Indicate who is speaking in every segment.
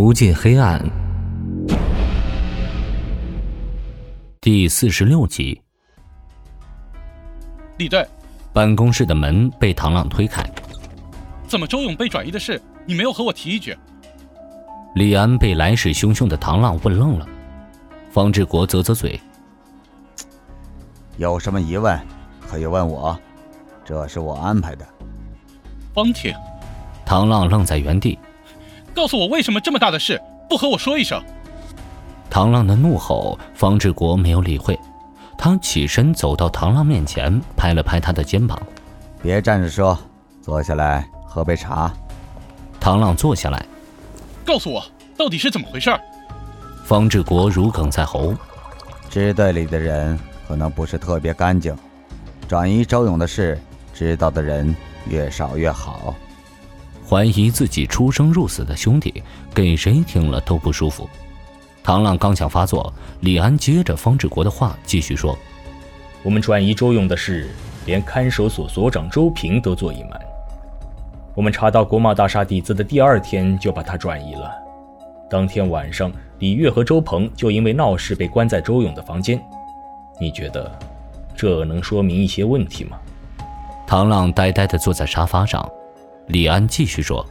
Speaker 1: 无尽黑暗，第四十六集。
Speaker 2: 李队，
Speaker 1: 办公室的门被唐浪推开。
Speaker 2: 怎么周勇被转移的事，你没有和我提一句？
Speaker 1: 李安被来势汹汹的唐浪问愣了。方志国啧啧嘴：“
Speaker 3: 有什么疑问，可以问我，这是我安排的。”
Speaker 2: 方婷，
Speaker 1: 唐浪愣在原地。
Speaker 2: 告诉我为什么这么大的事不和我说一声？
Speaker 1: 唐浪的怒吼，方志国没有理会，他起身走到唐浪面前，拍了拍他的肩膀：“
Speaker 3: 别站着说，坐下来喝杯茶。”
Speaker 1: 唐浪坐下来，
Speaker 2: 告诉我到底是怎么回事。
Speaker 1: 方志国如鲠在喉：“
Speaker 3: 支队里的人可能不是特别干净，转移周勇的事，知道的人越少越好。”
Speaker 1: 怀疑自己出生入死的兄弟，给谁听了都不舒服。唐浪刚想发作，李安接着方志国的话继续说：“
Speaker 4: 我们转移周勇的事，连看守所所长周平都做隐瞒。我们查到国贸大厦底子的第二天就把他转移了。当天晚上，李月和周鹏就因为闹事被关在周勇的房间。你觉得，这能说明一些问题吗？”
Speaker 1: 唐浪呆呆地坐在沙发上。李安继续说：“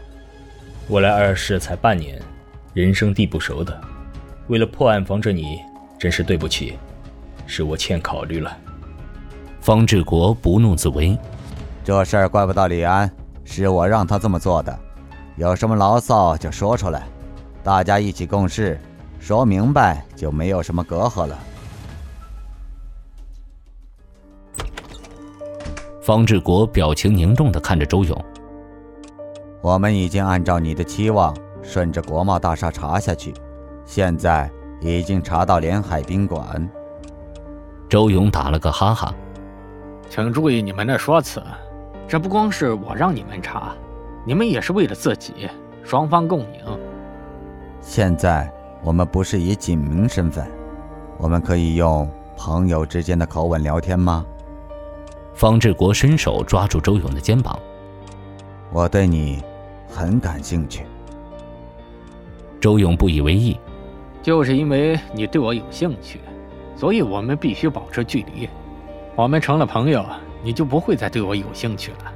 Speaker 4: 我来二市才半年，人生地不熟的，为了破案防着你，真是对不起，是我欠考虑了。”
Speaker 1: 方志国不怒自威：“
Speaker 3: 这事儿怪不到李安，是我让他这么做的。有什么牢骚就说出来，大家一起共事，说明白就没有什么隔阂了。”
Speaker 1: 方志国表情凝重地看着周勇。
Speaker 3: 我们已经按照你的期望，顺着国贸大厦查下去，现在已经查到连海宾馆。
Speaker 1: 周勇打了个哈哈，
Speaker 5: 请注意你们的说辞，这不光是我让你们查，你们也是为了自己，双方共赢。
Speaker 3: 现在我们不是以警民身份，我们可以用朋友之间的口吻聊天吗？
Speaker 1: 方志国伸手抓住周勇的肩膀。
Speaker 3: 我对你很感兴趣。
Speaker 1: 周勇不以为意，
Speaker 5: 就是因为你对我有兴趣，所以我们必须保持距离。我们成了朋友，你就不会再对我有兴趣了。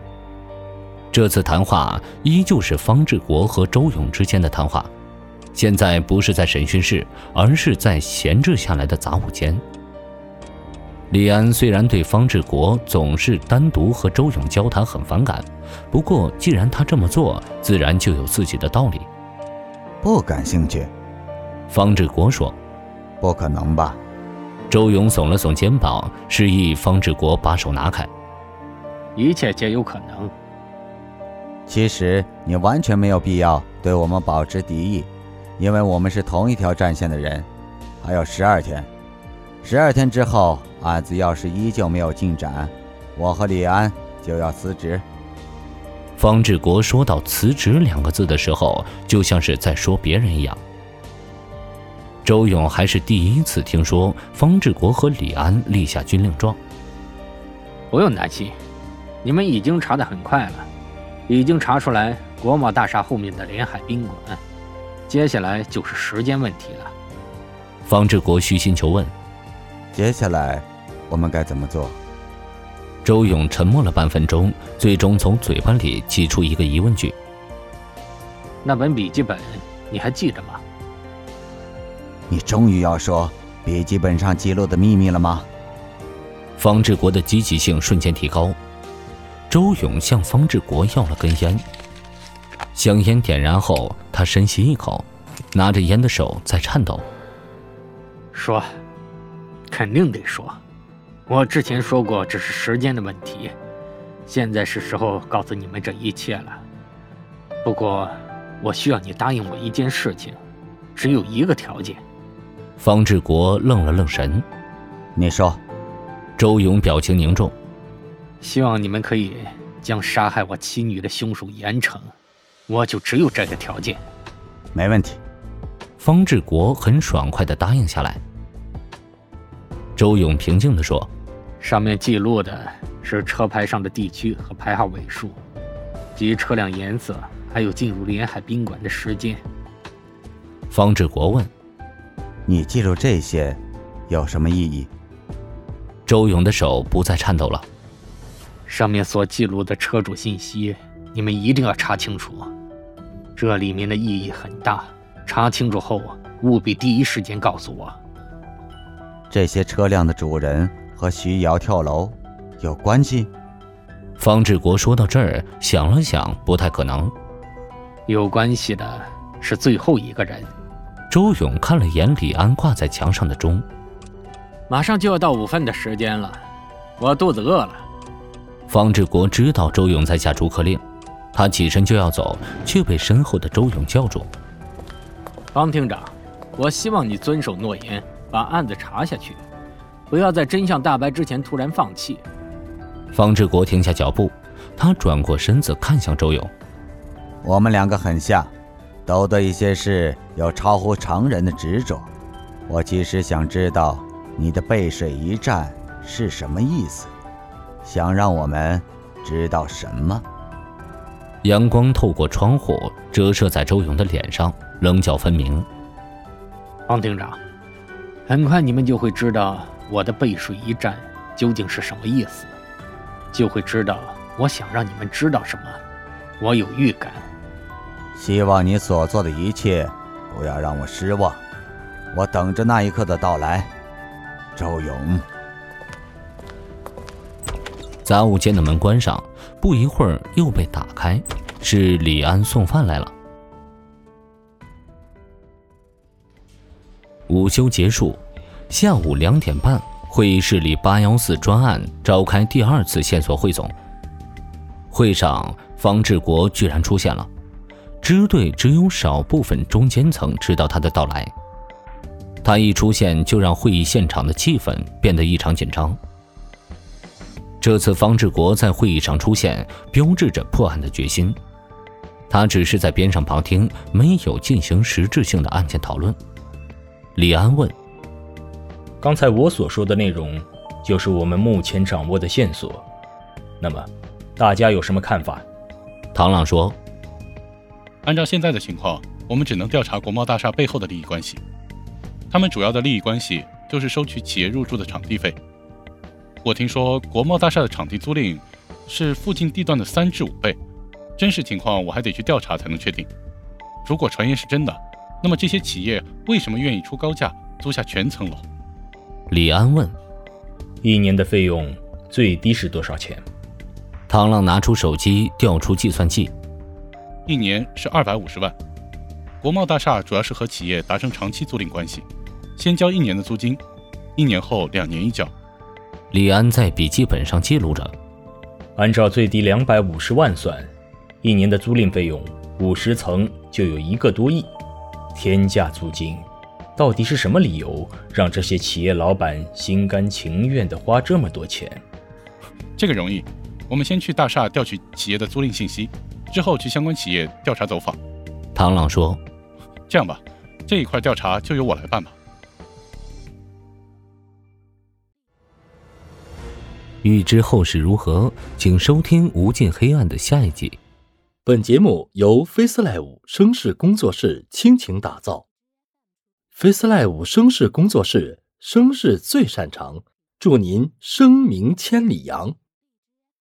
Speaker 1: 这次谈话依旧是方志国和周勇之间的谈话，现在不是在审讯室，而是在闲置下来的杂物间。李安虽然对方志国总是单独和周勇交谈很反感，不过既然他这么做，自然就有自己的道理。
Speaker 3: 不感兴趣，
Speaker 1: 方志国说：“
Speaker 3: 不可能吧？”
Speaker 1: 周勇耸了耸肩膀，示意方志国把手拿开。
Speaker 5: 一切皆有可能。
Speaker 3: 其实你完全没有必要对我们保持敌意，因为我们是同一条战线的人。还有十二天。十二天之后，案子要是依旧没有进展，我和李安就要辞职。
Speaker 1: 方志国说到“辞职”两个字的时候，就像是在说别人一样。周勇还是第一次听说方志国和李安立下军令状。
Speaker 5: 不用担心，你们已经查得很快了，已经查出来国贸大厦后面的连海宾馆，接下来就是时间问题了。
Speaker 1: 方志国虚心求问。
Speaker 3: 接下来，我们该怎么做？
Speaker 1: 周勇沉默了半分钟，最终从嘴巴里挤出一个疑问句：“
Speaker 5: 那本笔记本你还记着吗？”
Speaker 3: 你终于要说笔记本上记录的秘密了吗？
Speaker 1: 方志国的积极性瞬间提高。周勇向方志国要了根烟，香烟点燃后，他深吸一口，拿着烟的手在颤抖。
Speaker 5: 说。肯定得说，我之前说过只是时间的问题，现在是时候告诉你们这一切了。不过，我需要你答应我一件事情，只有一个条件。
Speaker 1: 方志国愣了愣神，
Speaker 3: 你说。
Speaker 1: 周勇表情凝重，
Speaker 5: 希望你们可以将杀害我妻女的凶手严惩，我就只有这个条件。
Speaker 3: 没问题。
Speaker 1: 方志国很爽快地答应下来。周勇平静地说：“
Speaker 5: 上面记录的是车牌上的地区和牌号尾数，及车辆颜色，还有进入连海宾馆的时间。
Speaker 1: 方志国问：“
Speaker 3: 你记住这些，有什么意义？”
Speaker 1: 周勇的手不再颤抖了。
Speaker 5: 上面所记录的车主信息，你们一定要查清楚，这里面的意义很大。查清楚后，务必第一时间告诉我。
Speaker 3: 这些车辆的主人和徐瑶跳楼有关系？
Speaker 1: 方志国说到这儿，想了想，不太可能。
Speaker 5: 有关系的是最后一个人。
Speaker 1: 周勇看了眼李安挂在墙上的钟，
Speaker 5: 马上就要到午饭的时间了，我肚子饿了。
Speaker 1: 方志国知道周勇在下逐客令，他起身就要走，却被身后的周勇叫住。
Speaker 5: 方厅长，我希望你遵守诺言，把案子查下去，不要在真相大白之前突然放弃。
Speaker 1: 方志国停下脚步，他转过身子看向周勇。
Speaker 3: 我们两个很像，都对一些事有超乎常人的执着。我其实想知道，你的背水一战是什么意思？想让我们知道什么？
Speaker 1: 阳光透过窗户折射在周勇的脸上，棱角分明。
Speaker 5: 方厅长，很快你们就会知道我的背水一战究竟是什么意思，就会知道我想让你们知道什么。我有预感。
Speaker 3: 希望你所做的一切不要让我失望。我等着那一刻的到来，周勇。
Speaker 1: 杂物间的门关上，不一会儿又被打开，是李安送饭来了。午休结束，下午两点半，会议室里八幺四专案召开第二次线索汇总。会上，方志国居然出现了，支队只有少部分中间层知道他的到来。他一出现，就让会议现场的气氛变得异常紧张。这次方志国在会议上出现，标志着破案的决心。他只是在边上旁听，没有进行实质性的案件讨论。李安问：“
Speaker 4: 刚才我所说的内容，就是我们目前掌握的线索。那么，大家有什么看法？”
Speaker 1: 唐朗说：“
Speaker 2: 按照现在的情况，我们只能调查国贸大厦背后的利益关系。他们主要的利益关系就是收取企业入驻的场地费。”我听说国贸大厦的场地租赁是附近地段的三至五倍，真实情况我还得去调查才能确定。如果传言是真的，那么这些企业为什么愿意出高价租下全层楼？
Speaker 1: 李安问：“
Speaker 4: 一年的费用最低是多少钱？”
Speaker 1: 唐浪拿出手机调出计算器：“
Speaker 2: 一年是二百五十万。国贸大厦主要是和企业达成长期租赁关系，先交一年的租金，一年后两年一交。”
Speaker 1: 李安在笔记本上记录着，
Speaker 4: 按照最低两百五十万算，一年的租赁费用五十层就有一个多亿，天价租金，到底是什么理由让这些企业老板心甘情愿地花这么多钱？
Speaker 2: 这个容易，我们先去大厦调取企业的租赁信息，之后去相关企业调查走访。
Speaker 1: 唐朗说：“
Speaker 2: 这样吧，这一块调查就由我来办吧。”
Speaker 1: 欲知后事如何，请收听《无尽黑暗》的下一集。
Speaker 6: 本节目由 FaceLive 声势工作室倾情打造。FaceLive 声势工作室声势最擅长，祝您声名千里扬。